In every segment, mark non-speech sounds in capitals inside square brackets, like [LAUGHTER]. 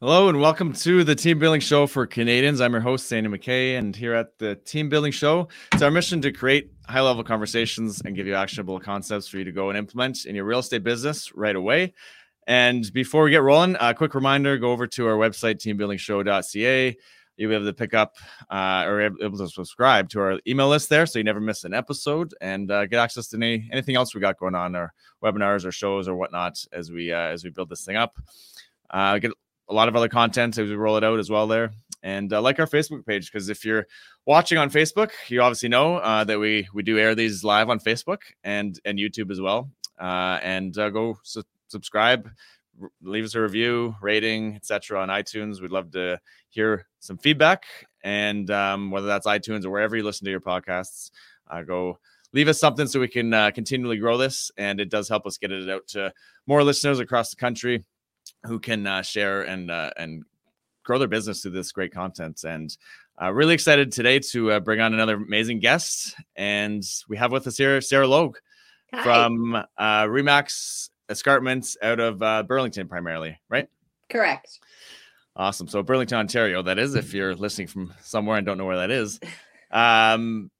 Hello and welcome to the Team Building Show for Canadians. I'm your host, Sandy McKay, and here at the Team Building Show, it's our mission to create high level conversations and give you actionable concepts for you to go and implement in your real estate business right away. And before we get rolling, a quick reminder go over to our website, teambuildingshow.ca. You'll be able to pick up uh, or able to subscribe to our email list there so you never miss an episode and uh, get access to any, anything else we got going on, our webinars or shows or whatnot as we uh, as we build this thing up. Uh, get a lot of other content as we roll it out as well there. And uh, like our Facebook page, because if you're watching on Facebook, you obviously know uh, that we we do air these live on Facebook and and YouTube as well. Uh, and uh, go su- subscribe, r- leave us a review, rating, etc. on iTunes. We'd love to hear some feedback, and um, whether that's iTunes or wherever you listen to your podcasts, uh, go leave us something so we can uh, continually grow this. And it does help us get it out to more listeners across the country who can uh, share and uh, and grow their business through this great content. And uh, really excited today to uh, bring on another amazing guest. And we have with us here Sarah Logue Hi. from uh, Remax Escarpments out of uh, Burlington, primarily, right? Correct. Awesome. So Burlington, Ontario, that is, if you're listening from somewhere and don't know where that is. Um,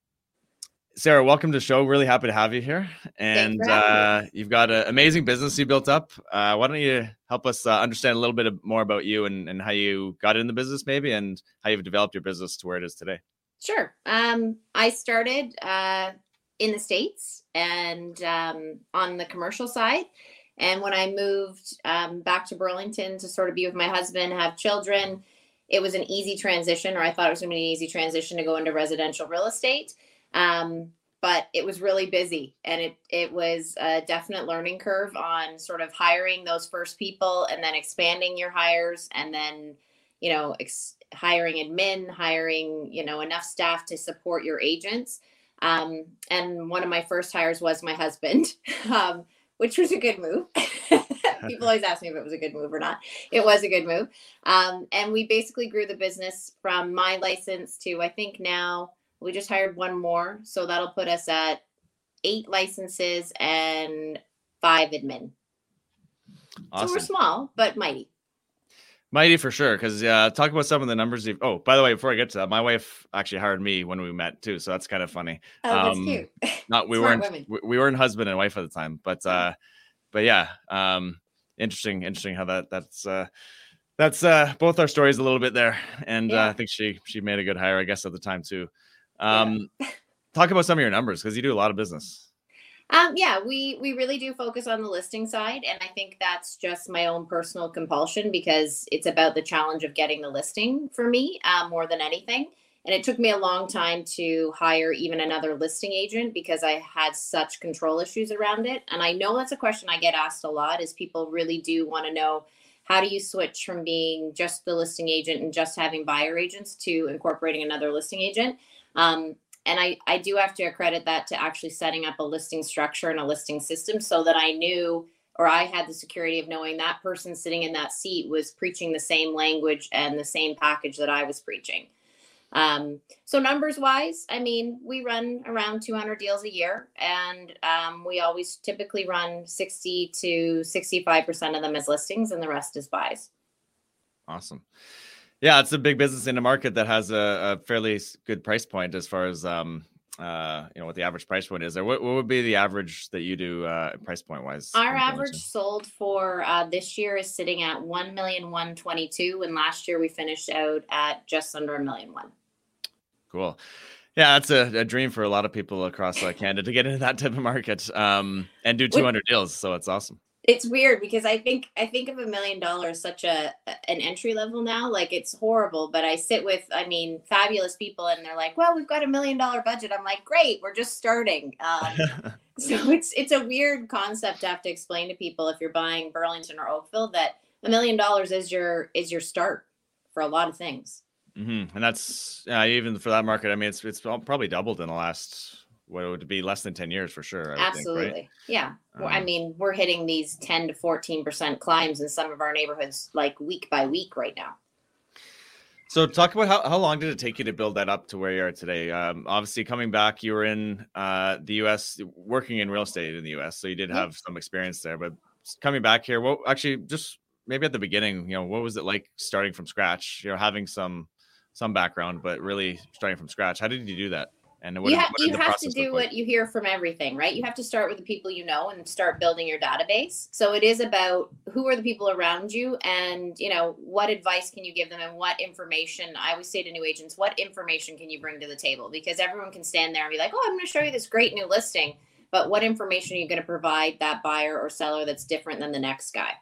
Sarah, welcome to the show. Really happy to have you here. And uh, you've got an amazing business you built up. Uh, why don't you help us uh, understand a little bit more about you and, and how you got in the business, maybe, and how you've developed your business to where it is today? Sure. Um, I started uh, in the States and um, on the commercial side. And when I moved um, back to Burlington to sort of be with my husband, have children, it was an easy transition, or I thought it was going to be an easy transition to go into residential real estate. Um, but it was really busy and it, it was a definite learning curve on sort of hiring those first people and then expanding your hires and then you know ex- hiring admin hiring you know enough staff to support your agents. Um, and one of my first hires was my husband [LAUGHS] um, which was a good move. [LAUGHS] People always ask me if it was a good move or not. It was a good move. Um, and we basically grew the business from my license to i think now we just hired one more so that'll put us at eight licenses and five admin so we're small but mighty Mighty for sure. Because uh, talk about some of the numbers. You've, oh, by the way, before I get to that, my wife actually hired me when we met too. So that's kind of funny. oh that's Um, cute [LAUGHS] Not we weren't women. we, we weren't husband and wife at the time, but uh, but yeah, um, interesting, interesting how that that's uh, that's uh, both our stories a little bit there, and uh, I think she she made a good hire, I guess, at the time too. Yeah. Um, talk about some of your numbers because you do a lot of business. Um, yeah, we we really do focus on the listing side, and I think that's just my own personal compulsion because it's about the challenge of getting the listing for me uh, more than anything. And it took me a long time to hire even another listing agent because I had such control issues around it. And I know that's a question I get asked a lot: is people really do want to know how do you switch from being just the listing agent and just having buyer agents to incorporating another listing agent? Um, and I, I do have to accredit that to actually setting up a listing structure and a listing system so that I knew or I had the security of knowing that person sitting in that seat was preaching the same language and the same package that I was preaching. Um, so numbers wise, I mean, we run around 200 deals a year, and um, we always typically run 60 to 65 percent of them as listings, and the rest is buys. Awesome. Yeah, it's a big business in a market that has a, a fairly good price point as far as um uh you know what the average price point is there. What, what would be the average that you do uh price point wise? Our average sold for uh, this year is sitting at one million one twenty two, and last year we finished out at just under a million one. Cool. Yeah, that's a, a dream for a lot of people across uh, Canada to get into that type of market um, and do Would- 200 deals. So it's awesome. It's weird because I think I think of a million dollars such a an entry level now. Like it's horrible, but I sit with I mean fabulous people, and they're like, "Well, we've got a million dollar budget." I'm like, "Great, we're just starting." Um, [LAUGHS] so it's it's a weird concept to have to explain to people if you're buying Burlington or Oakville that a million dollars is your is your start for a lot of things. hmm And that's yeah, even for that market. I mean, it's it's probably doubled in the last what it would be less than 10 years for sure. Absolutely. Think, right? Yeah. Well, I Um, mean, we're hitting these 10 to 14% climbs in some of our neighborhoods like week by week right now. So talk about how, how long did it take you to build that up to where you are today? Um, obviously, coming back, you were in uh, the U.S. working in real estate in the U.S., so you did have some experience there. But coming back here, well, actually, just maybe at the beginning, you know, what was it like starting from scratch? You know, having some some background, but really starting from scratch. How did you do that? And what, you, ha- you have to do what you hear from everything, right? You have to start with the people you know and start building your database. So it is about who are the people around you and, you know, what advice can you give them and what information. I always say to new agents, what information can you bring to the table? Because everyone can stand there and be like, oh, I'm going to show you this great new listing. But what information are you going to provide that buyer or seller that's different than the next guy?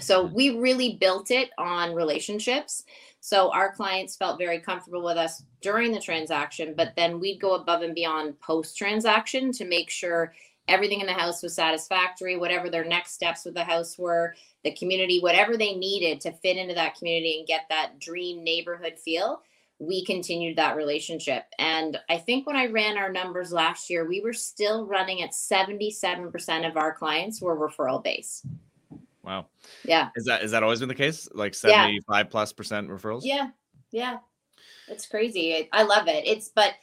So we really built it on relationships. So our clients felt very comfortable with us during the transaction, but then we'd go above and beyond post transaction to make sure everything in the house was satisfactory, whatever their next steps with the house were, the community, whatever they needed to fit into that community and get that dream neighborhood feel. We continued that relationship. And I think when I ran our numbers last year, we were still running at 77% of our clients were referral based. Wow. Yeah. Is that is that always been the case? Like 75 yeah. plus percent referrals? Yeah. Yeah. It's crazy. I love it. It's but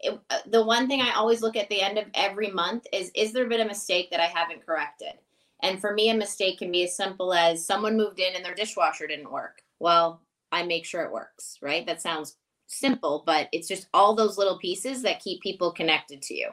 it, uh, the one thing I always look at the end of every month is is there been a mistake that I haven't corrected? And for me a mistake can be as simple as someone moved in and their dishwasher didn't work. Well, I make sure it works, right? That sounds simple, but it's just all those little pieces that keep people connected to you.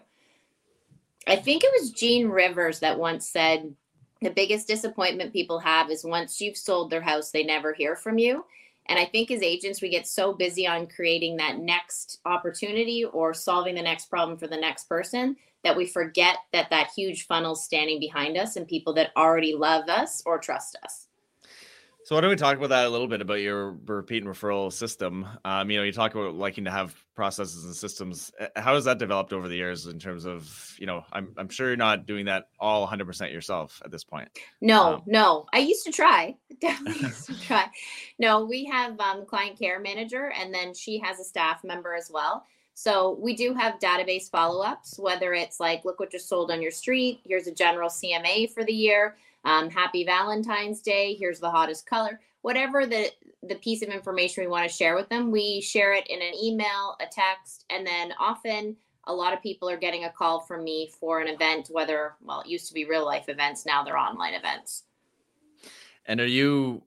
I think it was Gene Rivers that once said the biggest disappointment people have is once you've sold their house, they never hear from you. And I think as agents, we get so busy on creating that next opportunity or solving the next problem for the next person that we forget that that huge funnel standing behind us and people that already love us or trust us. So why don't we talk about that a little bit about your repeat and referral system? Um, you know, you talk about liking to have processes and systems. How has that developed over the years in terms of, you know, I'm I'm sure you're not doing that all 100% yourself at this point. No, um, no. I used to try. [LAUGHS] Definitely used to try. No, we have um, client care manager, and then she has a staff member as well. So we do have database follow-ups, whether it's like, look what just sold on your street. Here's a general CMA for the year um, happy Valentine's Day. Here's the hottest color. Whatever the the piece of information we want to share with them, we share it in an email, a text, and then often a lot of people are getting a call from me for an event. Whether well, it used to be real life events, now they're online events. And are you?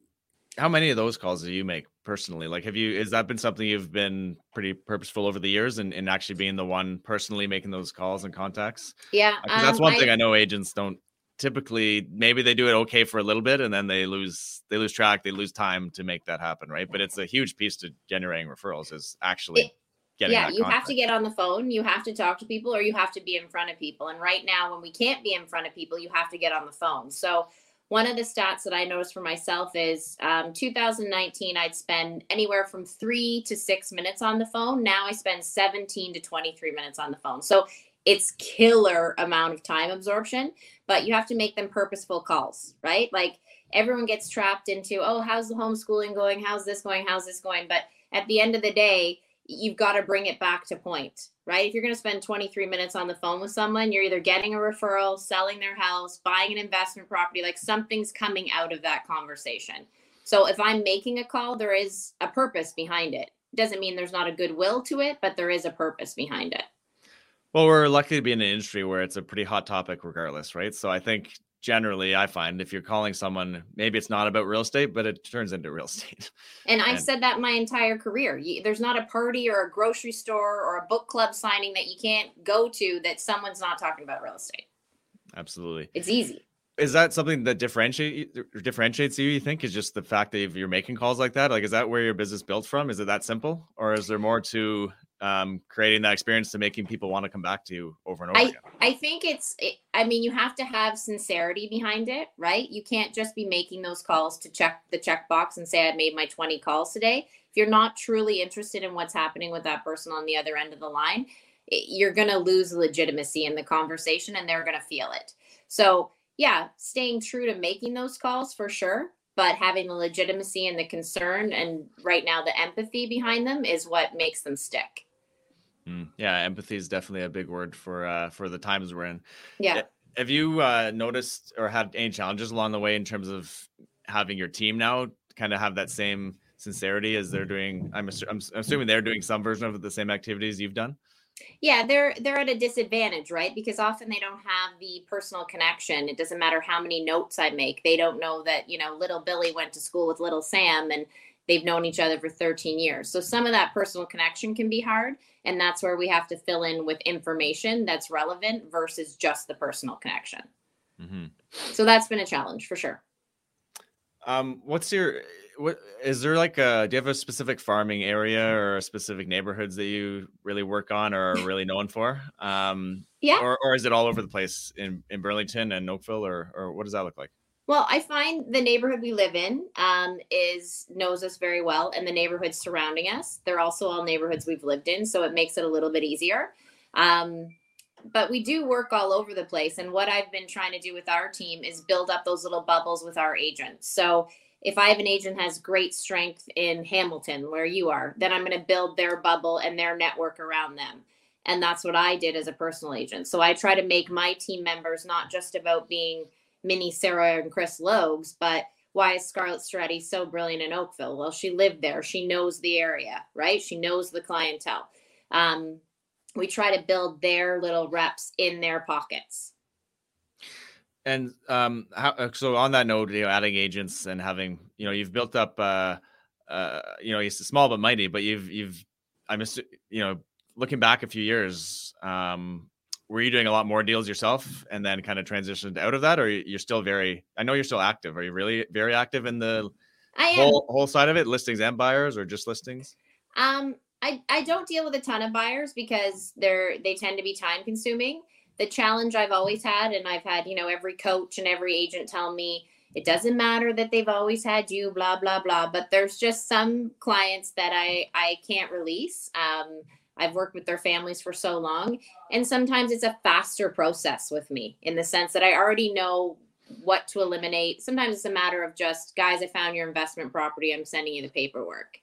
How many of those calls do you make personally? Like, have you? Has that been something you've been pretty purposeful over the years, and in, in, actually being the one personally making those calls and contacts? Yeah, um, that's one I, thing I know agents don't typically maybe they do it okay for a little bit and then they lose they lose track they lose time to make that happen right but it's a huge piece to generating referrals is actually it, getting yeah you contact. have to get on the phone you have to talk to people or you have to be in front of people and right now when we can't be in front of people you have to get on the phone so one of the stats that I noticed for myself is um, 2019, I'd spend anywhere from three to six minutes on the phone. Now I spend 17 to 23 minutes on the phone. So it's killer amount of time absorption but you have to make them purposeful calls right? Like everyone gets trapped into oh how's the homeschooling going? How's this going? How's this going? But at the end of the day you've got to bring it back to point right? If you're going to spend 23 minutes on the phone with someone you're either getting a referral selling their house buying an investment property like something's coming out of that conversation. So if i'm making a call there is a purpose behind it. Doesn't mean there's not a goodwill to it but there is a purpose behind it well, we're lucky to be in an industry where it's a pretty hot topic, regardless, right? So I think generally, I find if you're calling someone, maybe it's not about real estate, but it turns into real [LAUGHS] estate. And, I've said that my entire career. There's not a party or a grocery store or a book club signing that you can't go to that someone's not talking about real estate. Absolutely, it's easy. Is that something that differentiate uh, differentiates you? You think is just the fact that you're making calls like that? Like, is that where your business built from? Is it that simple, or is there more to um, creating that experience to making people want to come back to you over and over I, again? I think it's, I mean, you have to have sincerity behind it, right? You can't just be making those calls to check the checkbox and say, I made my 20 calls today. If you're not truly interested in what's happening with that person on the other end of the line, you're going to lose legitimacy in the conversation and they're going to feel it. So, yeah, staying true to making those calls for sure but having the legitimacy and the concern and right now the empathy behind them is what makes them stick. Mm, yeah, empathy is definitely a big word for uh, for the times we're in. Yeah. Have you uh, noticed or had any challenges along the way in terms of having your team now kind of have that same sincerity as they're doing? I'm, assu- I'm assuming they're doing some version of the same activities you've done. Yeah, they're they're at a disadvantage, right? Because often they don't have the personal connection. It doesn't matter how many notes I make. They don't know that, you know, little Billy went to school with little Sam and they've known each other for 13 years. So some of that personal connection can be hard, and that's where we have to fill in with information that's relevant versus just the personal connection. Mm-hmm. So that's been a challenge for sure. Um, what's your what is there like a do you have a specific farming area or specific neighborhoods that you really work on or are really known for? Um, yeah, or, or is it all over the place in in Burlington and Oakville, or or what does that look like? Well, I find the neighborhood we live in um, is knows us very well, and the neighborhoods surrounding us. They're also all neighborhoods we've lived in, so it makes it a little bit easier. Um, but we do work all over the place. And what I've been trying to do with our team is build up those little bubbles with our agents. So if I have an agent has great strength in Hamilton, where you are, then I'm going to build their bubble and their network around them. And that's what I did as a personal agent. So I try to make my team members not just about being mini Sarah and Chris Logues, but why is Scarlett Stratti so brilliant in Oakville? Well, she lived there. She knows the area, right? She knows the clientele. Um, we try to build their little reps in their pockets. And um, how, uh, so on that note, you know, adding agents and having, you know, you've built up, uh, uh, you know, it's small but mighty, but you've, you've, I'm you know, looking back a few years, um, were you doing a lot more deals yourself and then kind of transitioned out of that, or you're still very? I know you're still active. Are you really very active in the whole whole side of it, listings and buyers, or just listings? Um, I, I don't deal with a ton of buyers because they're they tend to be time consuming. The challenge I've always had, and I've had, you know, every coach and every agent tell me it doesn't matter that they've always had you, blah, blah, blah. But there's just some clients that I I can't release. Um, I've worked with their families for so long. And sometimes it's a faster process with me in the sense that I already know what to eliminate. Sometimes it's a matter of just, guys, I found your investment property. I'm sending you the paperwork.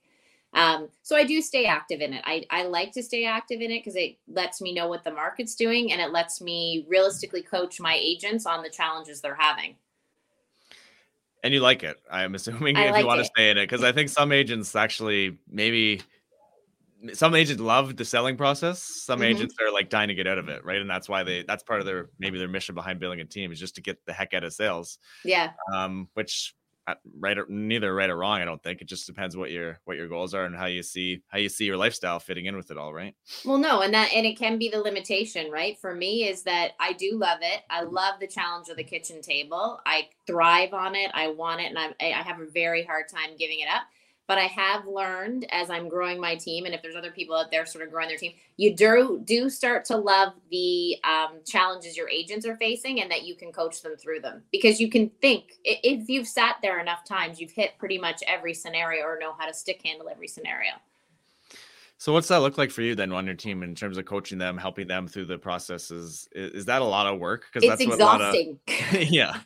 Um, so I do stay active in it. I, I like to stay active in it because it lets me know what the market's doing and it lets me realistically coach my agents on the challenges they're having. And you like it, I'm assuming, I if like you want it. to stay in it, because I think some agents actually maybe some agents love the selling process. Some mm-hmm. agents are like dying to get out of it, right? And that's why they that's part of their maybe their mission behind building a team is just to get the heck out of sales. Yeah. Um, which right or neither right or wrong i don't think it just depends what your what your goals are and how you see how you see your lifestyle fitting in with it all right well no and that and it can be the limitation right for me is that i do love it i love the challenge of the kitchen table i thrive on it i want it and i i have a very hard time giving it up but I have learned as I'm growing my team, and if there's other people out there sort of growing their team, you do do start to love the um, challenges your agents are facing, and that you can coach them through them because you can think if you've sat there enough times, you've hit pretty much every scenario or know how to stick handle every scenario. So what's that look like for you then on your team in terms of coaching them, helping them through the processes? Is, is that a lot of work? Because that's exhausting. what a lot of [LAUGHS] yeah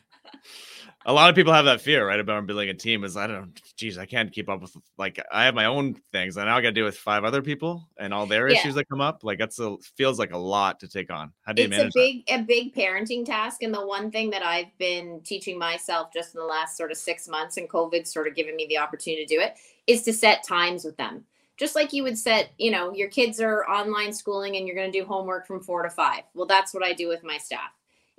a lot of people have that fear, right, about building a team. Is I don't, geez, I can't keep up with like I have my own things, and now I got to deal with five other people and all their yeah. issues that come up. Like that's a feels like a lot to take on. How do you it's manage? It's a big, that? a big parenting task, and the one thing that I've been teaching myself just in the last sort of six months, and COVID sort of giving me the opportunity to do it, is to set times with them. Just like you would set, you know, your kids are online schooling and you're going to do homework from four to five. Well, that's what I do with my staff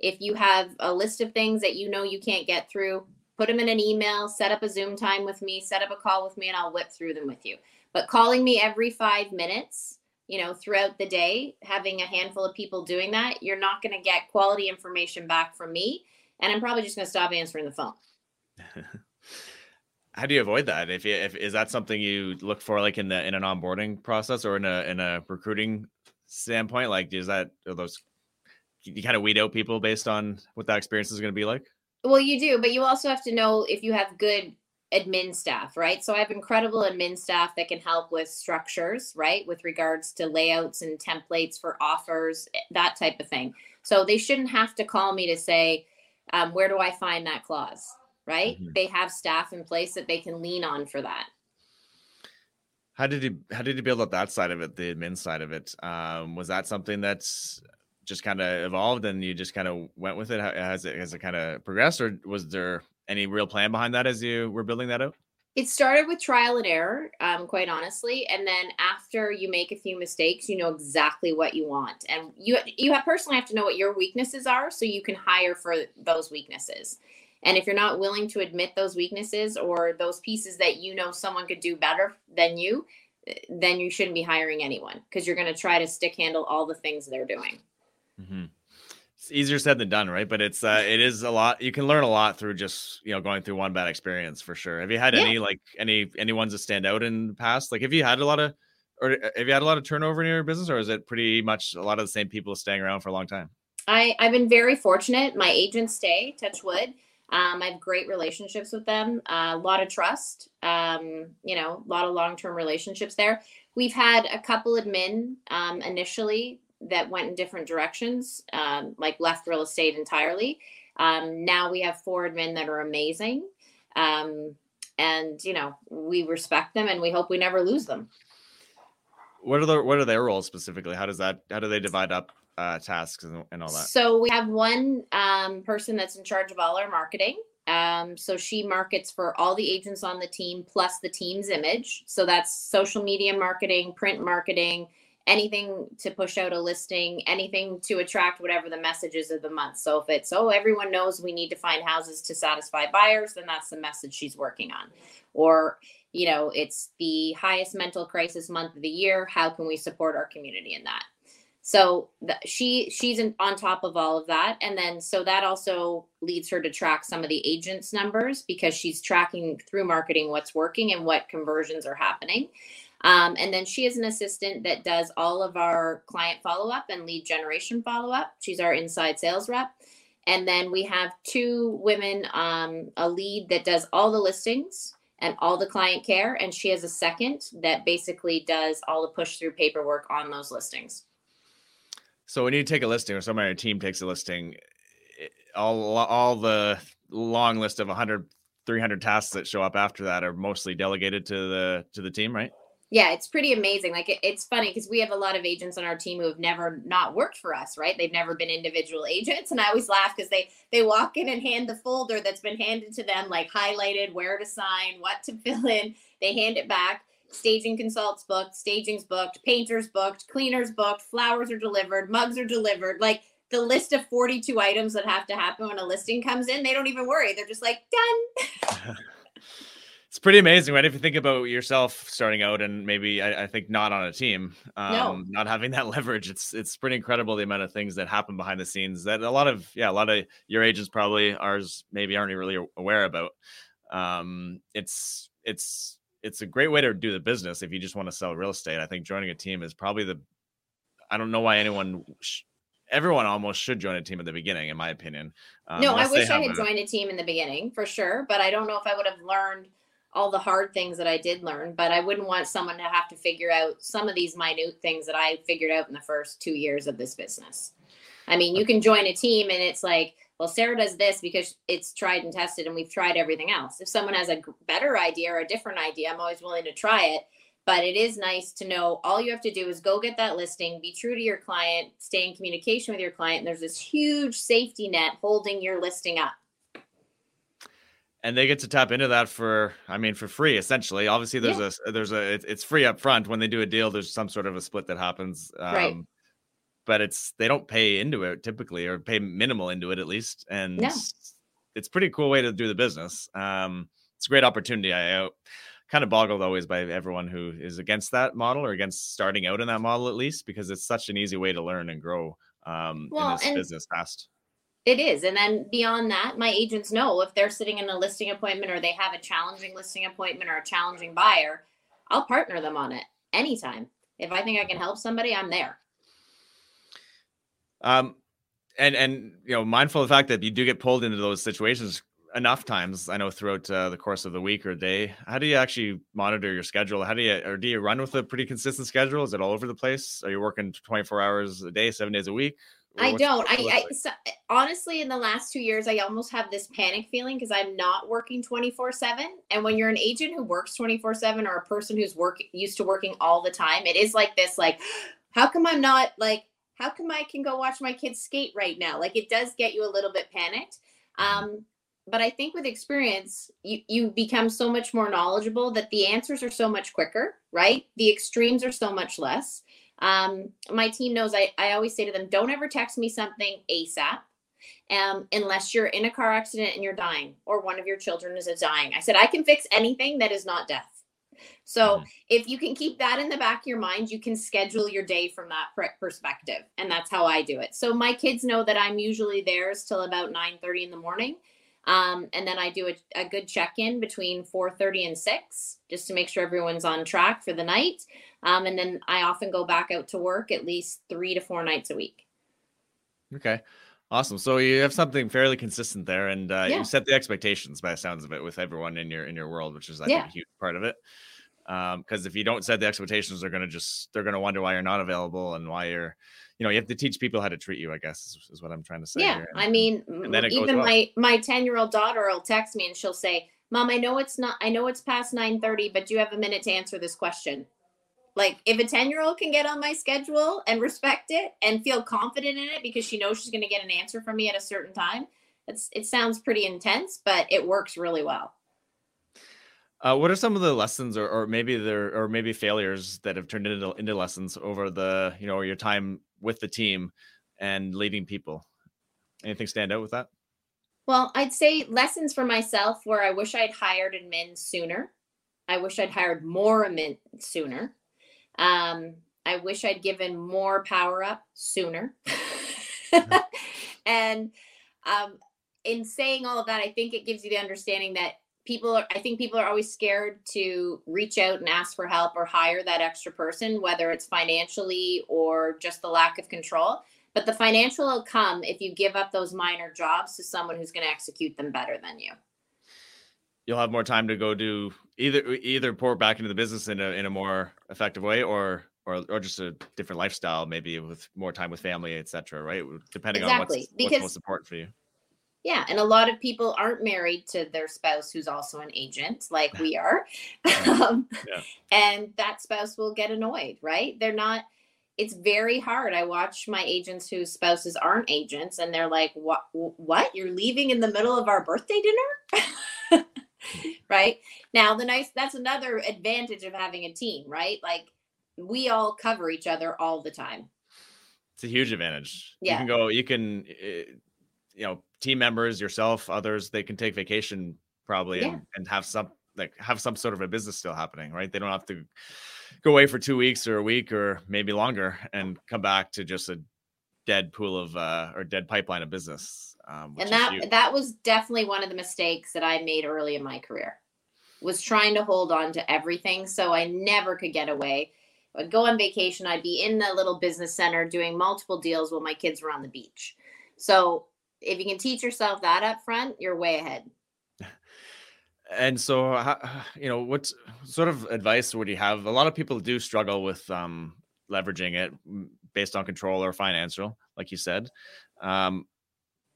if you have a list of things that you know you can't get through, put them in an email, set up a Zoom time with me, set up a call with me, and I'll whip through them with you. But calling me every five minutes, you know, throughout the day, having a handful of people doing that, you're not going to get quality information back from me. And I'm probably just going to stop answering the phone. [LAUGHS] How do you avoid that? If, you, if is that something you look for, like in the in an onboarding process or in a in a recruiting standpoint? Like, is that those you kind of weed out people based on what that experience is going to be like? Well, you do, but you also have to know if you have good admin staff, right? So I have incredible admin staff that can help with structures, right? With regards to layouts and templates for offers, eh, that type of thing. So they shouldn't have to call me to say, um, where do I find that clause, right? Mm-hmm. They have staff in place that they can lean on for that. How did you how did you build up that side of it, the admin side of it? Um, was that something that's just kind of evolved and you just kind of went with it? Has it has it kind of progressed, or was there any real plan behind that as you were building that out? It started with trial and error, um, quite honestly, and then after you make a few mistakes, you know exactly what you want, and you you have personally have to know what your weaknesses are, so you can hire for those weaknesses. And if you're not willing to admit those weaknesses or those pieces that you know someone could do better than you, then you shouldn't be hiring anyone because you're going to try to stick handle all the things they're doing. Mm-hmm it's easier said than done, right? But it's uh, it is a lot. You can learn a lot through just you know going through one bad experience for sure. Have you had yeah. any like any any ones that stand out in the past? Like, have you had a lot of or uh, have you had a lot of turnover in your business, or is it pretty much a lot of the same people staying around for a long time? I I've been very fortunate. My agents stay. Touch wood. Um, I have great relationships with them. Uh, a lot of trust. Um, you know, a lot of long term relationships there. We've had a couple admin um, initially that went in different directions, um, like left real estate entirely. Um, now we have four admin that are amazing. Um, and you know, we respect them and we hope we never lose them. What are the what are their roles specifically? How does that how do they divide up uh, tasks and, and all that? So we have one um, person that's in charge of all our marketing. Um, so she markets for all the agents on the team plus the team's image. So that's social media marketing, print marketing, anything to push out a listing, anything to attract whatever the messages of the month. So if it's, oh, everyone knows we need to find houses to satisfy buyers, then that's the message she's working on. Or, you know, it's the highest mental crisis month of the year. How can we support our community in that? So the, she she's in, on top of all of that, and then so that also leads her to track some of the agents' numbers because she's tracking through marketing what's working and what conversions are happening. Um, and then she is an assistant that does all of our client follow up and lead generation follow up. She's our inside sales rep. And then we have two women, um, a lead that does all the listings and all the client care. And she has a second that basically does all the push through paperwork on those listings. So when you take a listing or somebody on your team takes a listing, all, all the long list of 100, 300 tasks that show up after that are mostly delegated to the to the team, right? Yeah it's pretty amazing. Like it, it's funny because we have a lot of agents on our team who have never not worked for us right? They've never been individual agents and i always laugh because they they walk in and hand the folder that's been handed to them like highlighted where to sign what to [LAUGHS] fill in. They hand it back. Staging consults booked staging's booked painters booked cleaners booked flowers are delivered mugs are delivered. Like the list of 42 items that have to happen when a listing comes in they don't even worry. They're just like done [LAUGHS] it's pretty amazing, right? If you think about yourself starting out and maybe I, I think not on a team, um, no. not having that [LAUGHS] leverage, it's it's pretty incredible the amount of things that happen behind the scenes that a lot of yeah, a lot of your agents probably ours maybe aren't really aware about. Um, it's it's it's a great way to do the business if you just want to sell real estate. I think joining a team is probably the I don't know why anyone sh- everyone almost should join a team at the beginning, in my opinion. Um, no, I wish I had a... joined a team in the beginning for sure, but I don't know if I would have learned all the hard things that I did learn, but I wouldn't want someone to have to figure out some of these minute things that I figured out in the first two years of this business. I mean, you can join a team and it's like, well, Sarah does this because it's tried and tested and we've tried everything else. If someone has a better idea or a different idea, I'm always willing to try it. But it is nice to know all you have to do is go get that listing, be true to your client, stay in communication with your client. And there's this huge safety net holding your listing up and they get to tap into that for i mean for free essentially obviously there's yeah. a there's a it's free up front when they do a deal there's some sort of a split that happens um, right. but it's they don't pay into it typically or pay minimal into it at least and yeah. it's pretty cool way to do the business um it's a great opportunity i, I kind of boggled always by everyone who is against that model or against starting out in that model at least because it's such an easy way to learn and grow um well, in this business fast it is. And then beyond that, my agents know if they're sitting in a listing appointment or they have a challenging listing appointment or a challenging buyer, I'll partner them on it anytime. If I think I can help somebody, I'm there. Um, and and you know, mindful of the fact that you do get pulled into those situations enough times. I know throughout uh, the course of the week or day. How do you actually monitor your schedule? How do you or do you run with a pretty consistent schedule? Is it all over the place? Are you working 24 hours a day, seven days a week? I don't. I, I so, honestly, in the last two years, I almost have this panic feeling because I'm not working 24 seven. And when you're an agent who works 24 seven or a person who's work used to working all the time, it is like this, like, how come I'm not like, how come I can go watch my kids skate right now? Like it does get you a little bit panicked. Um, but I think with experience, you, you become so much more knowledgeable that the answers are so much quicker, right? The extremes are so much less. Um, my team knows I, I always say to them, don't ever text me something ASAP um, unless you're in a car accident and you're dying or one of your children is dying. I said, I can fix anything that is not death. So mm-hmm. if you can keep that in the back of your mind, you can schedule your day from that perspective. And that's how I do it. So my kids know that I'm usually theirs till about 9 30 in the morning. Um, and then I do a, a good check-in between 4:30 and 6 just to make sure everyone's on track for the night. Um, and then I often go back out to work at least three to four nights a week. Okay. Awesome. So you have something fairly consistent there, and uh, yeah. you set the expectations by the sounds of it with everyone in your in your world, which is I yeah. think a huge part of it. Because um, if you don't set the expectations, they're gonna just they're gonna wonder why you're not available and why you're, you know, you have to teach people how to treat you. I guess is, is what I'm trying to say. Yeah, here. I mean, even my my ten year old daughter will text me and she'll say, "Mom, I know it's not, I know it's past nine thirty, but do you have a minute to answer this question?" Like if a 10 year old can get on my schedule and respect it and feel confident in it because she knows she's going to get an answer from me at a certain time, it's, it sounds pretty intense, but it works really well. Uh, what are some of the lessons or, or maybe there or maybe failures that have turned into, into lessons over the, you know, your time with the team and leading people? Anything stand out with that? Well, I'd say lessons for myself where I wish I'd hired admin sooner. I wish I'd hired more admin sooner. Um, I wish I'd given more power up sooner. [LAUGHS] [LAUGHS] and um, in saying all of that, I think it gives you the understanding that people are, I think people are always scared to reach out and ask for help or hire that extra person, whether it's financially or just the lack of control. But the financial will come if you give up those minor jobs to someone who's going to execute them better than you you'll have more time to go do either either pour back into the business in a in a more effective way or or or just a different lifestyle maybe with more time with family etc right depending exactly. on what's, because, what's most important for you yeah and a lot of people aren't married to their spouse who's also an agent like we are um, yeah. and that spouse will get annoyed right they're not it's very hard i watch my agents whose spouses aren't agents and they're like what what you're leaving in the middle of our birthday dinner [LAUGHS] right? Now, the nice that's another advantage of having a team, right? Like we all cover each other all the time. It's a huge advantage. Yeah. You can go, you can, eh, you know, team members, yourself, others, they can take vacation probably yeah. and, and have some like have some sort of a business still happening, right? They don't have to go away for two weeks or a week or maybe longer and come back to just a dead pool of uh or dead pipeline of business um, and that that was definitely one of the mistakes that I made early in my career was trying to hold on to everything so I never could get away. I'd go on vacation, I'd be in the little business center doing multiple deals while my kids were on the beach. So if you can teach yourself that up front, you're way ahead. And so, [SIGHS] you know, what sort of advice would you have? A lot of people do struggle with um, leveraging it based on control or financial, like you said. Um,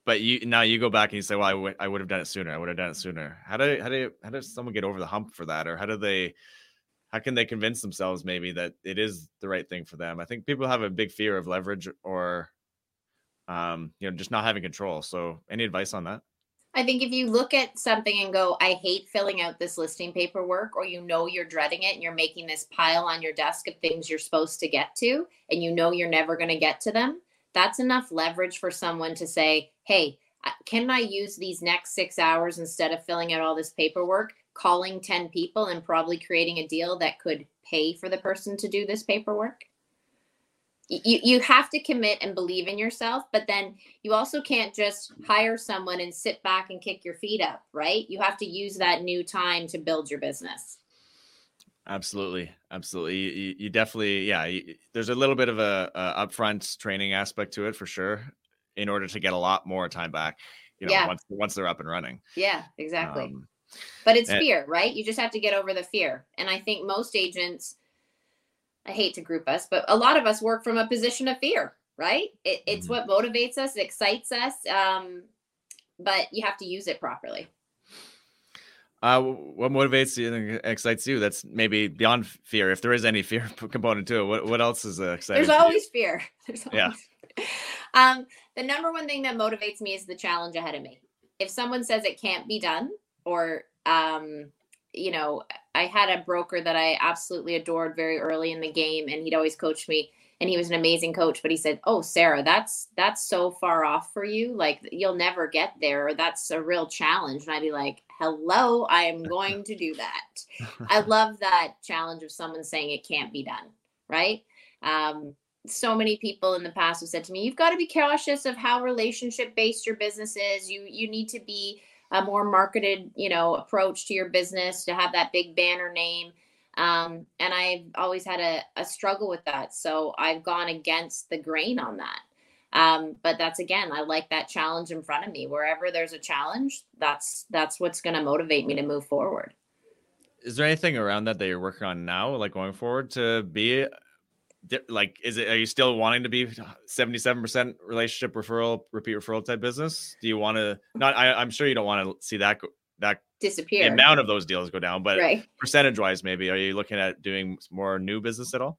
but you now you go back and you say, well, I, w- I would have done it sooner. I would have done it sooner. How do how do how does someone get over the hump for that, or how do they? How can they convince themselves maybe that it is the right thing for them? I think people have a big fear of leverage or, um, you know, just not having control. So, any advice on that? I think if you look at something and go, I hate filling out this listing paperwork, or you know you're dreading it and you're making this pile on your desk of things you're supposed to get to, and you know you're never going to get to them, that's enough leverage for someone to say, hey, can I use these next six hours instead of filling out all this paperwork, calling 10 people and probably creating a deal that could pay for the person to do this paperwork? You, you have to commit and believe in yourself, but then you also can't just hire someone and sit back and kick your feet up, right? You have to use that new time to build your business. Absolutely, absolutely. You, you definitely, yeah. You, there's a little bit of a, a, upfront training aspect to it for sure, in order to get a lot more time back. You know, yeah. once once they're up and running. Yeah, exactly. Um, but it's and, fear, right? You just have to get over the fear, and I think most agents. I hate to group us, but a lot of us work from a position of fear, right? It, it's mm-hmm. what motivates us, it excites us, um, but you have to use it properly. Uh, what motivates you and excites you? That's maybe beyond fear, if there is any fear [LAUGHS] component to it. What what else is uh, exciting? There's always fear. [LAUGHS] There's always yeah. Fear. Um, the number one thing that motivates me is the challenge ahead of me. if someone says it can't be done, or um, you know, I had a broker that I absolutely adored very early in the game, and he'd always coach me and he was an amazing coach but he said oh sarah that's that's so far off for you. Like you'll never get there. That's a real challenge. And i'd be like hello i am going to do that. [LAUGHS] I love that challenge of someone saying it can't be done right? Um, so many people in the past have said to me you've got to be cautious of how relationship based your business is. You you need to be a more marketed you know approach to your business to have that big banner name um, and I've always had a, a, struggle with that. So I've gone against the grain on that. Um, but that's again, I like that challenge in front of me. Wherever there's a challenge, that's that's what's going to motivate me to move forward. Is there anything around that that you're working on now, like going forward, to be like? Is it? Are you still wanting to be 77% relationship referral, repeat referral type business? Do you want to? Not. I, I'm sure you don't want to see that that disappear. The amount of those deals go down, but right. percentage wise, maybe are you looking at doing more new business at all?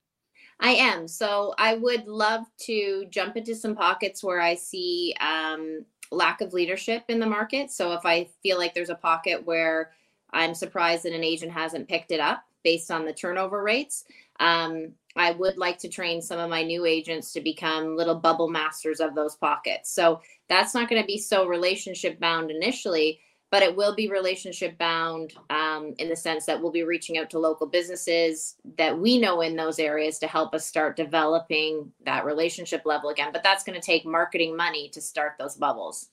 I am. So I would love to jump into some pockets where I see um, lack of leadership in the market. So if I feel like there's a pocket where I'm surprised that an agent hasn't picked it up based on the turnover rates, um, I would like to train some of my new agents to become little bubble masters of those pockets. So that's not going to be so relationship bound initially, but it will be relationship bound um, in the sense that we'll be reaching out to local businesses that we know in those areas to help us start developing that relationship level again. But that's going to take marketing money to start those bubbles.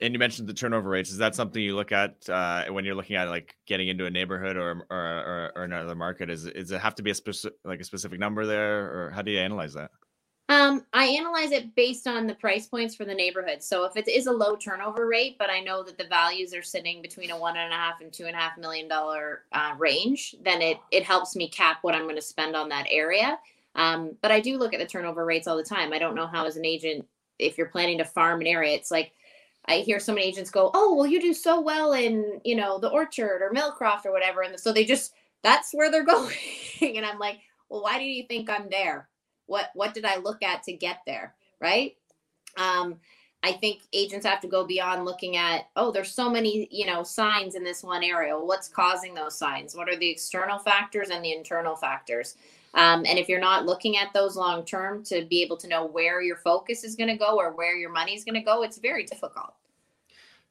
And you mentioned the turnover rates. Is that something you look at uh, when you're looking at like getting into a neighborhood or or, or, or another market? Is is it have to be a specific like a specific number there, or how do you analyze that? Um, I analyze it based on the price points for the neighborhood. So if it is a low turnover rate, but I know that the values are sitting between a one and a half and two and a half million dollar uh, range, then it it helps me cap what I'm going to spend on that area. Um, but I do look at the turnover rates all the time. I don't know how as an agent, if you're planning to farm an area, it's like I hear so many agents go, "Oh, well, you do so well in you know the Orchard or Millcroft or whatever," and so they just that's where they're [LAUGHS] going, and I'm like, "Well, why do you think I'm there?" what what did i look at to get there? Right? Um i think agents have to go beyond looking at oh there's so many you know signs in this one area. What's causing those signs? What are the external factors and the internal factors? Um, and if you're not looking at those long term to be able to know where your focus is going to go or where your money is going to go it's very difficult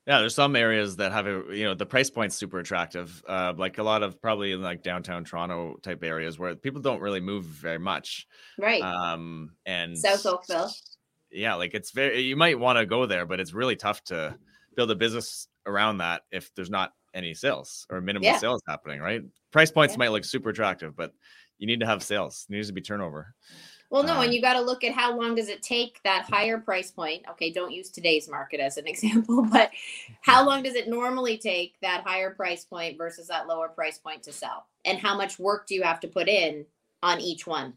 yeah, there's some areas that have a you know the price point's super attractive. Uh, like a lot of probably in like downtown Toronto type areas where people don't really move very much. Right. Um and South Oakville. Yeah, like it's very you might want to go there, but it's really tough to build a business around that if there's not any sales or minimal yeah. sales happening, right? Price points yeah. might look super attractive, but you need to have sales. It needs to be turnover. Well, no, and you got to look at how long does it take that higher price point. Okay, don't use today's market as an [LAUGHS] example, but how long does it normally take that higher price point versus that lower price point to sell? And how much work do you have to put in on each one?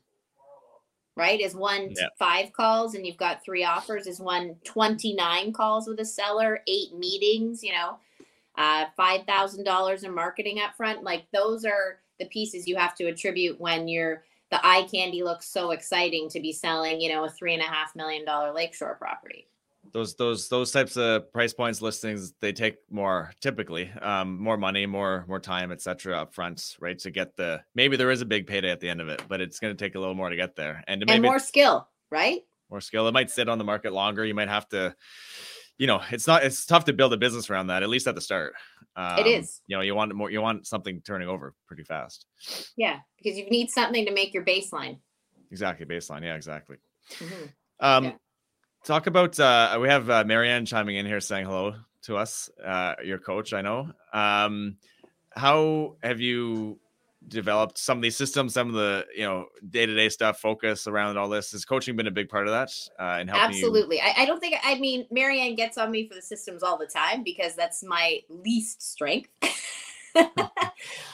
Right? Is one yeah. five calls and you've got three offers? Is one 29 calls with a seller, eight meetings, you know, uh, $5,000 in marketing up front? Like those are the pieces you have to attribute when you're the eye candy looks so exciting to be selling, you know, a three and a half million dollar lakeshore property. Those those those types of price points listings they take more typically um, more money more more time etc up front right to get the maybe there is a big payday at the end of it but it's going to take a little more to get there. And, and more skill right? More skill. It might sit on the market longer. You might have to you know, it's not it's tough to build a business around that at least at the start. Um, it is. You know, you want more you want something turning over pretty fast. Yeah, because you need something to make your baseline. Exactly, baseline. Yeah, exactly. Mm-hmm. Um yeah. talk about uh we have uh, Marianne chiming in here saying hello to us, uh your coach, I know. Um how have you developed some of these systems, some of the you know day to day stuff, focus around all this. Has coaching been a big part of that? Uh, and helping absolutely. You... I, I, don't think. I mean, Marianne gets on me for the systems all the time because that's my least strength. [LAUGHS]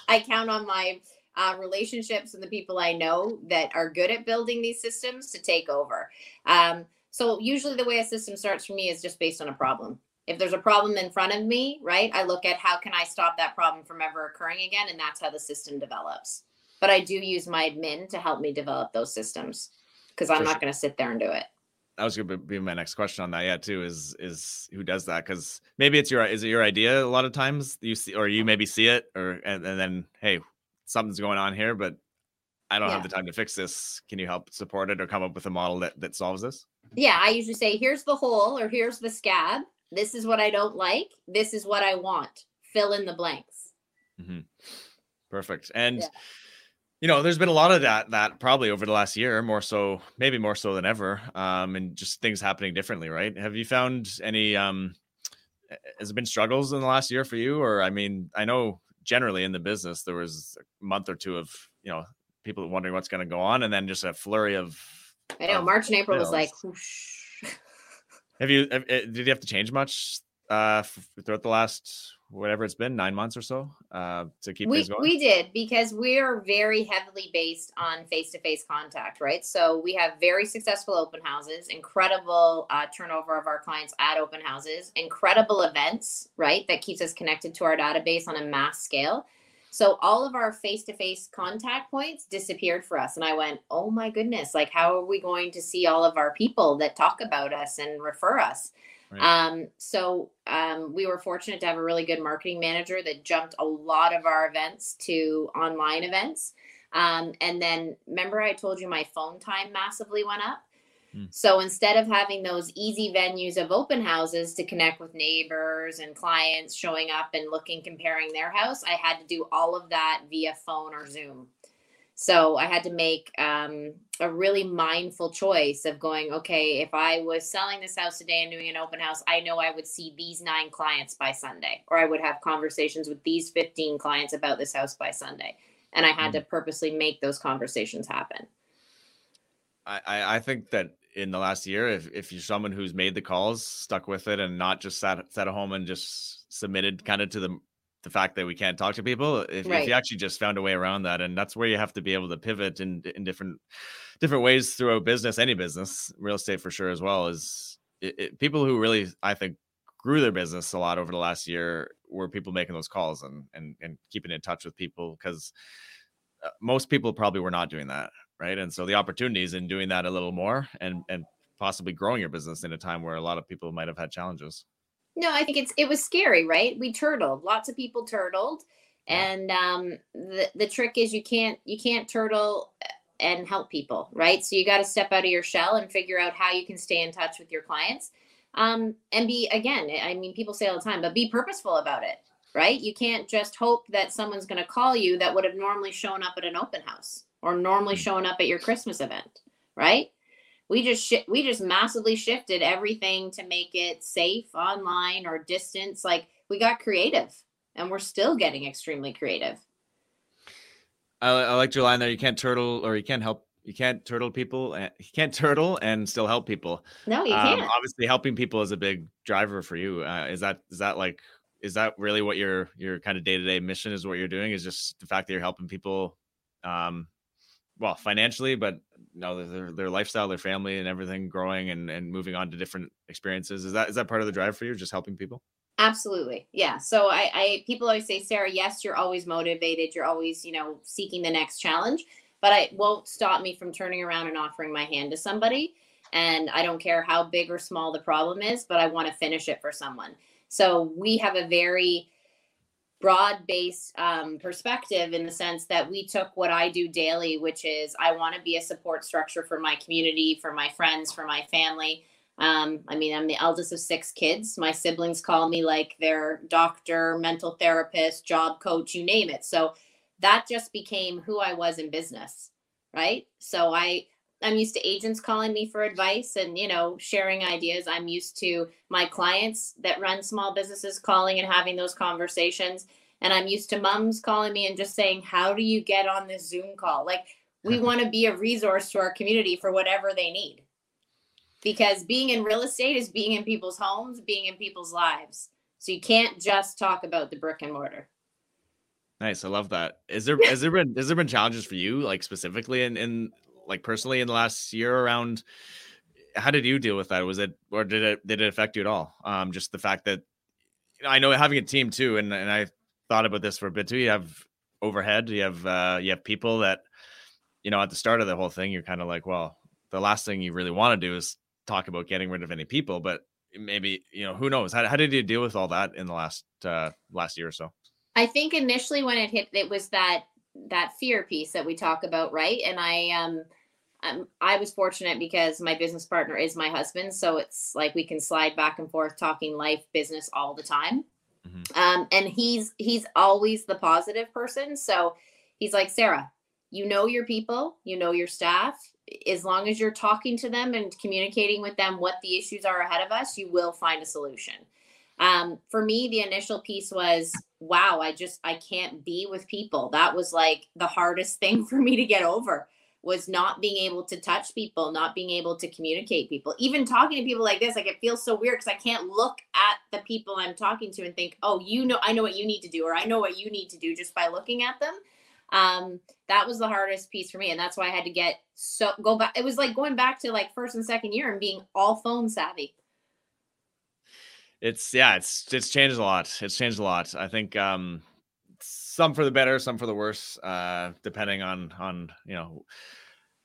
I count on my uh, relationships and the people I know that are good at building these systems to take over. Um, so usually the way a system starts for me is just based on a problem if there's a problem in front of me, right, I look at how can I stop that problem from ever occurring again, and that's how the system develops. But I do use my admin to help me develop those systems because I'm For not sure. going to sit there and do it. that was going to be my next question on that. Yeah, too is is who does that? Because maybe it's your is it your idea a lot of times you see or you maybe see it or and, and then hey something's going on here, but I don't yeah. have the time to fix this. Can you help support it or come up with a model that that solves this? Yeah, I usually say here's the hole or here's the scab. This is what I don't like. This is what I want. Fill in the blanks. Mm-hmm. Perfect. And. Yeah you know there's been a lot of that that probably over the last year more so maybe more so than ever um and just things happening differently right have you found any um has it been struggles in the last year for you or i mean i know generally in the business there was a month or two of you know people wondering what's going to go on and then just a flurry of i know of march and april was like whoosh. Have you have, eh, did you have to change much uh throughout the last whatever it's been nine months or so uh, to keep we, things going? We did because we are very heavily based on face to face contact, right? So we have very successful open houses, incredible uh, turnover of our clients at open houses, incredible events, right? That keeps us connected to our database on a mass scale. So all of our face to face contact points disappeared for us. And I went, oh my goodness, like, how are we going to see all of our people that talk about us and refer us? Right. Um, so um, we were fortunate to have a really good marketing manager that jumped a lot of our events to online events. Um, and then remember, I told you my phone time massively went up. Hmm. So instead of having those easy venues of open houses to connect with neighbors and clients showing up and looking, comparing their house, I had to do all of that via phone or Zoom. So I had to make um, a really mindful choice of going, okay, if I was selling this house today and doing an open house, I know I would see these nine clients by Sunday, or I would have conversations with these 15 clients about this house by Sunday. And I had mm-hmm. to purposely make those conversations happen. I, I think that in the last year, if, if you're someone who's made the calls, stuck with it, and not just sat, sat at home and just submitted kind of to the the fact that we can't talk to people if, right. if, you actually just found a way around that and that's where you have to be able to pivot in in different different ways throughout business any business real estate for sure as well is it, it, people who really i think grew their business a lot over the last year were people making those calls and and, and keeping in touch with people because uh, most people probably were not doing that right and so the opportunities in doing that a little more and and possibly growing your business in a time where a lot of people might have had challenges no, I think it's it was scary, right? We turtled. Lots of people turtled. And um the the trick is you can't you can't turtle and help people, right? So you got to step out of your shell and figure out how you can stay in touch with your clients. Um and be again, I mean people say all the time, but be purposeful about it, right? You can't just hope that someone's going to call you that would have normally shown up at an open house or normally showing up at your Christmas event, right? we just sh- we just massively shifted everything to make it safe online or distance like we got creative and we're still getting extremely creative. I, I like your line there you can't turtle or you can't help you can't turtle people and you can't turtle and still help people. No you um, can't. obviously helping people is a big driver for you uh, is that is that like is that really what your your kind of day-to-day mission is what you're doing is just the fact that you're helping people um well financially but you know their, their lifestyle their family and everything growing and, and moving on to different experiences. Is that is that part of the drive for you just helping people? Absolutely. Yeah. So I, I people always say sarah yes you're always motivated. You're always you know seeking the next challenge. But it won't stop me from turning around and offering my hand to somebody. And i don't care how big or small the problem is but i want to finish it for someone. So we have a very broad based um, perspective in the sense that we took what I do daily, which is I want to be a support structure for my community, for my friends, for my family. Um, I mean, I'm the eldest of six kids. My siblings call me like their doctor, mental therapist, job coach, you name it. So that just became who I was in business. Right. So I, I'm used to agents calling me for advice and you know sharing ideas. I'm used to my clients that run small businesses calling and having those conversations. And I'm used to moms calling me and just saying, "How do you get on this Zoom call?" Like we [LAUGHS] want to be a resource to our community for whatever they need. Because being in real estate is being in people's homes, being in people's lives. So you can't just talk about the brick and mortar. Nice. I love that. Is there [LAUGHS] has there been has there been challenges for you like specifically in in like personally in the last year around how did you deal with that was it or did it did it affect you at all um just the fact that you know, i know having a team too and and i thought about this for a bit too you have overhead you have uh you have people that you know at the start of the whole thing you're kind of like well the last thing you really want to do is talk about getting rid of any people, but maybe you know who knows. How, how did you deal with all that in the last uh, last year or so? I think initially when it hit, it was that that fear piece that we talk about, right? And I um, um I was fortunate because my business partner is my husband, so it's like we can slide back and forth talking life, business all the time. Mm-hmm. Um, and he's he's always the positive person, so he's like Sarah, you know your people, you know your staff. As long as you're talking to them and communicating with them what the issues are ahead of us, you will find a solution. Um, for me, the initial piece was, wow, I just I can't be with people. That was like the hardest [LAUGHS] thing for me to get over was not being able to touch people, not being able to communicate people. Even talking to people like this, like it feels so weird because I can't look at the people I'm talking to and think, oh, you know, I know what you need to do, or I know what you need to do just by looking at them. Um that was the hardest piece for me and that's why i had to get so go back it was like going back to like first and second year and being all phone savvy. It's yeah it's it's changed a lot. It's changed a lot. I think um some for the better some for the worse uh depending on on you know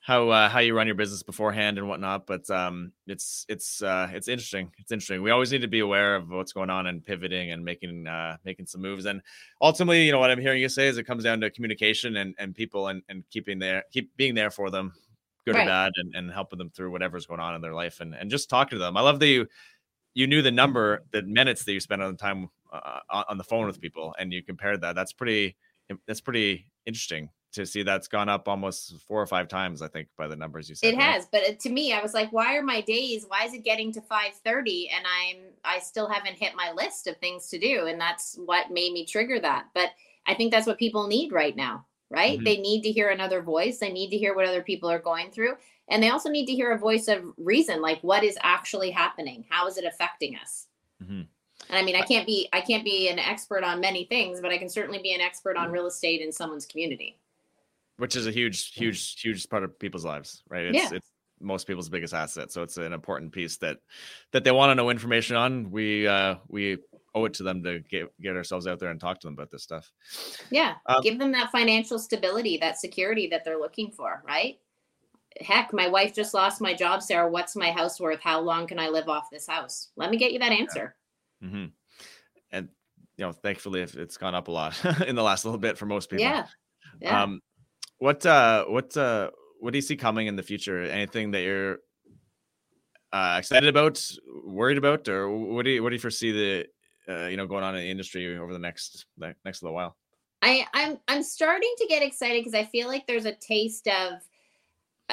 how uh, how you run your business beforehand and whatnot. But um, it's it's uh, it's interesting. It's interesting. We always need to be aware of what's going on and pivoting and making uh, making some moves. And ultimately, you know what I'm hearing you say is it comes down to communication and and people and and keeping there keep being there for them, good right. or bad, and, and helping them through whatever's going on in their life and and just talking to them. I love that you you knew the number, the minutes that you spent on the time uh, on the phone with people, and you compare that. That's pretty. That's pretty interesting to see that's gone up almost four or five times i think by the numbers you said it right? has but uh, to me i was like why are my days why is it getting to 5.30 and i'm i still haven't hit my list of things to do and that's what made me trigger that but i think that's what people need right now right mm-hmm. they need to hear another voice they need to hear what other people are going through and they also need to hear a voice of reason like what is actually happening how is it affecting us mm-hmm. And i mean i can't be i can't be an expert on many things but i can certainly be an expert on mm-hmm. real estate in someone's community which is a huge, huge, huge part of people's lives, right? It's, yeah. it's most people's biggest asset. So it's an important piece that that they want to know information on. We uh we owe it to them to get get ourselves out there and talk to them about this stuff. Yeah. Um, Give them that financial stability, that security that they're looking for, right? Heck, my wife just lost my job, Sarah. What's my house worth? How long can I live off this house? Let me get you that answer. Yeah. Mm-hmm. And you know, thankfully it's gone up a lot [LAUGHS] in the last little bit for most people. Yeah. yeah. Um, what uh what uh what do you see coming in the future? Anything that you're uh, excited about, worried about, or what do you what do you foresee the uh, you know going on in the industry over the next the next little while? I I'm I'm starting to get excited because I feel like there's a taste of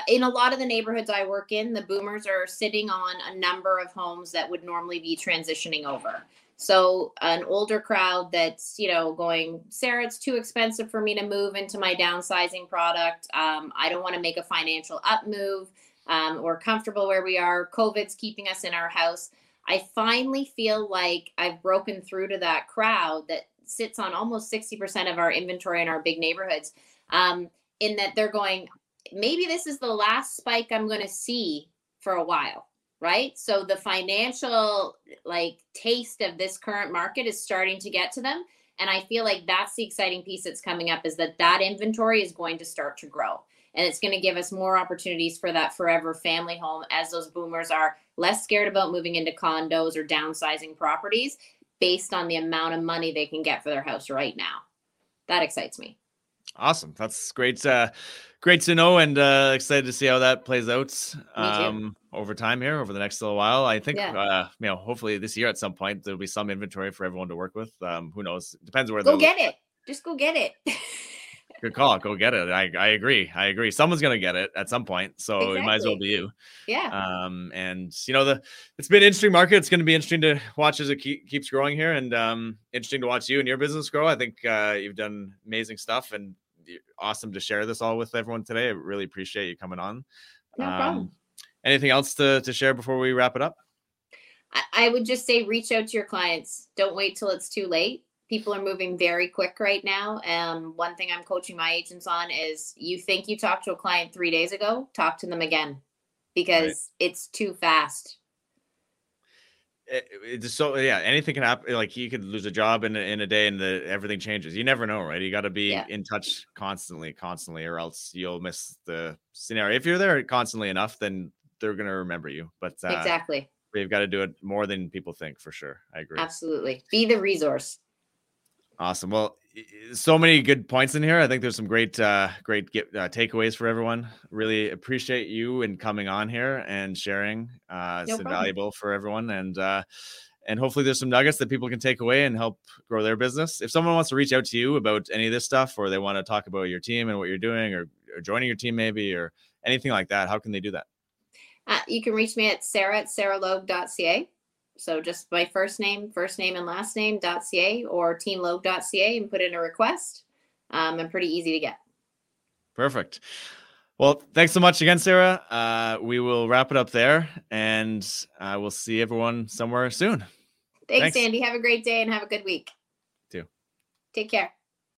in a lot of the neighborhoods I work in, the boomers are sitting on a number of homes that would normally be transitioning over. So an older crowd that's, you know, going, Sarah, it's too expensive for me to move into my downsizing product. Um, I don't want to make a financial up move. Um, we're comfortable where we are. COVID's keeping us in our house. I finally feel like I've broken through to that crowd that sits on almost 60% of our inventory in our big neighborhoods. Um, in that they're going, maybe this is the last spike I'm going to see for a while right? So the financial like taste of this current market is starting to get to them and I feel like that's the exciting piece that's coming up is that that inventory is going to start to grow. And it's going to give us more opportunities for that forever family home as those boomers are less scared about moving into condos or downsizing properties based on the amount of money they can get for their house right now. That excites me. Awesome. That's great. Uh, great to know and uh, excited to see how that plays out um, over time here over the next little while. I think, yeah. uh, you know, hopefully this year at some point there'll be some inventory for everyone to work with. Um, who knows? Depends where. They're go get it. Just go get it. [LAUGHS] Good call. Go get it. I, I agree. I agree. Someone's gonna get it at some point, so exactly. it might as well be you. Yeah. Um, and you know the it's been an interesting market. It's going to be interesting to watch as it keep, keeps growing here, and um, interesting to watch you and your business grow. I think uh, you've done amazing stuff, and awesome to share this all with everyone today. I really appreciate you coming on. No um, problem. Anything else to, to share before we wrap it up? I, I would just say reach out to your clients. Don't wait till it's too late. People are moving very quick right now. Um, one thing I'm coaching my agents on is you think you talked to a client three days ago, talk to them again because right. it's too fast it's so yeah anything can happen like you could lose a job in a, in a day and the everything changes you never know right you got to be yeah. in touch constantly constantly or else you'll miss the scenario if you're there constantly enough then they're going to remember you. But uh, exactly. We've got to do it more than people think for sure. I agree. Absolutely. Be the resource. Awesome. Well, so many good points in here. I think there's some great, uh, great get, uh, takeaways for everyone. Really appreciate you and coming on here and sharing. Uh, no it's invaluable for everyone. And, uh, and hopefully there's some nuggets that people can take away and help grow their business. If someone wants to reach out to you about any of this stuff, or they want to talk about your team and what you're doing, or, or joining your team maybe, or anything like that, how can they do that? Uh, you can reach me at sarah at sarahlogue.ca. So just my first name, first name and last name .ca or teamlogue.ca and put in a request. Um, I'm pretty easy to get. Perfect. Well, thanks so much again, Sarah. Uh, we will wrap it up there and uh, we'll see everyone somewhere soon. Thanks, thanks, Andy. Have a great day and have a good week. Too. Take care.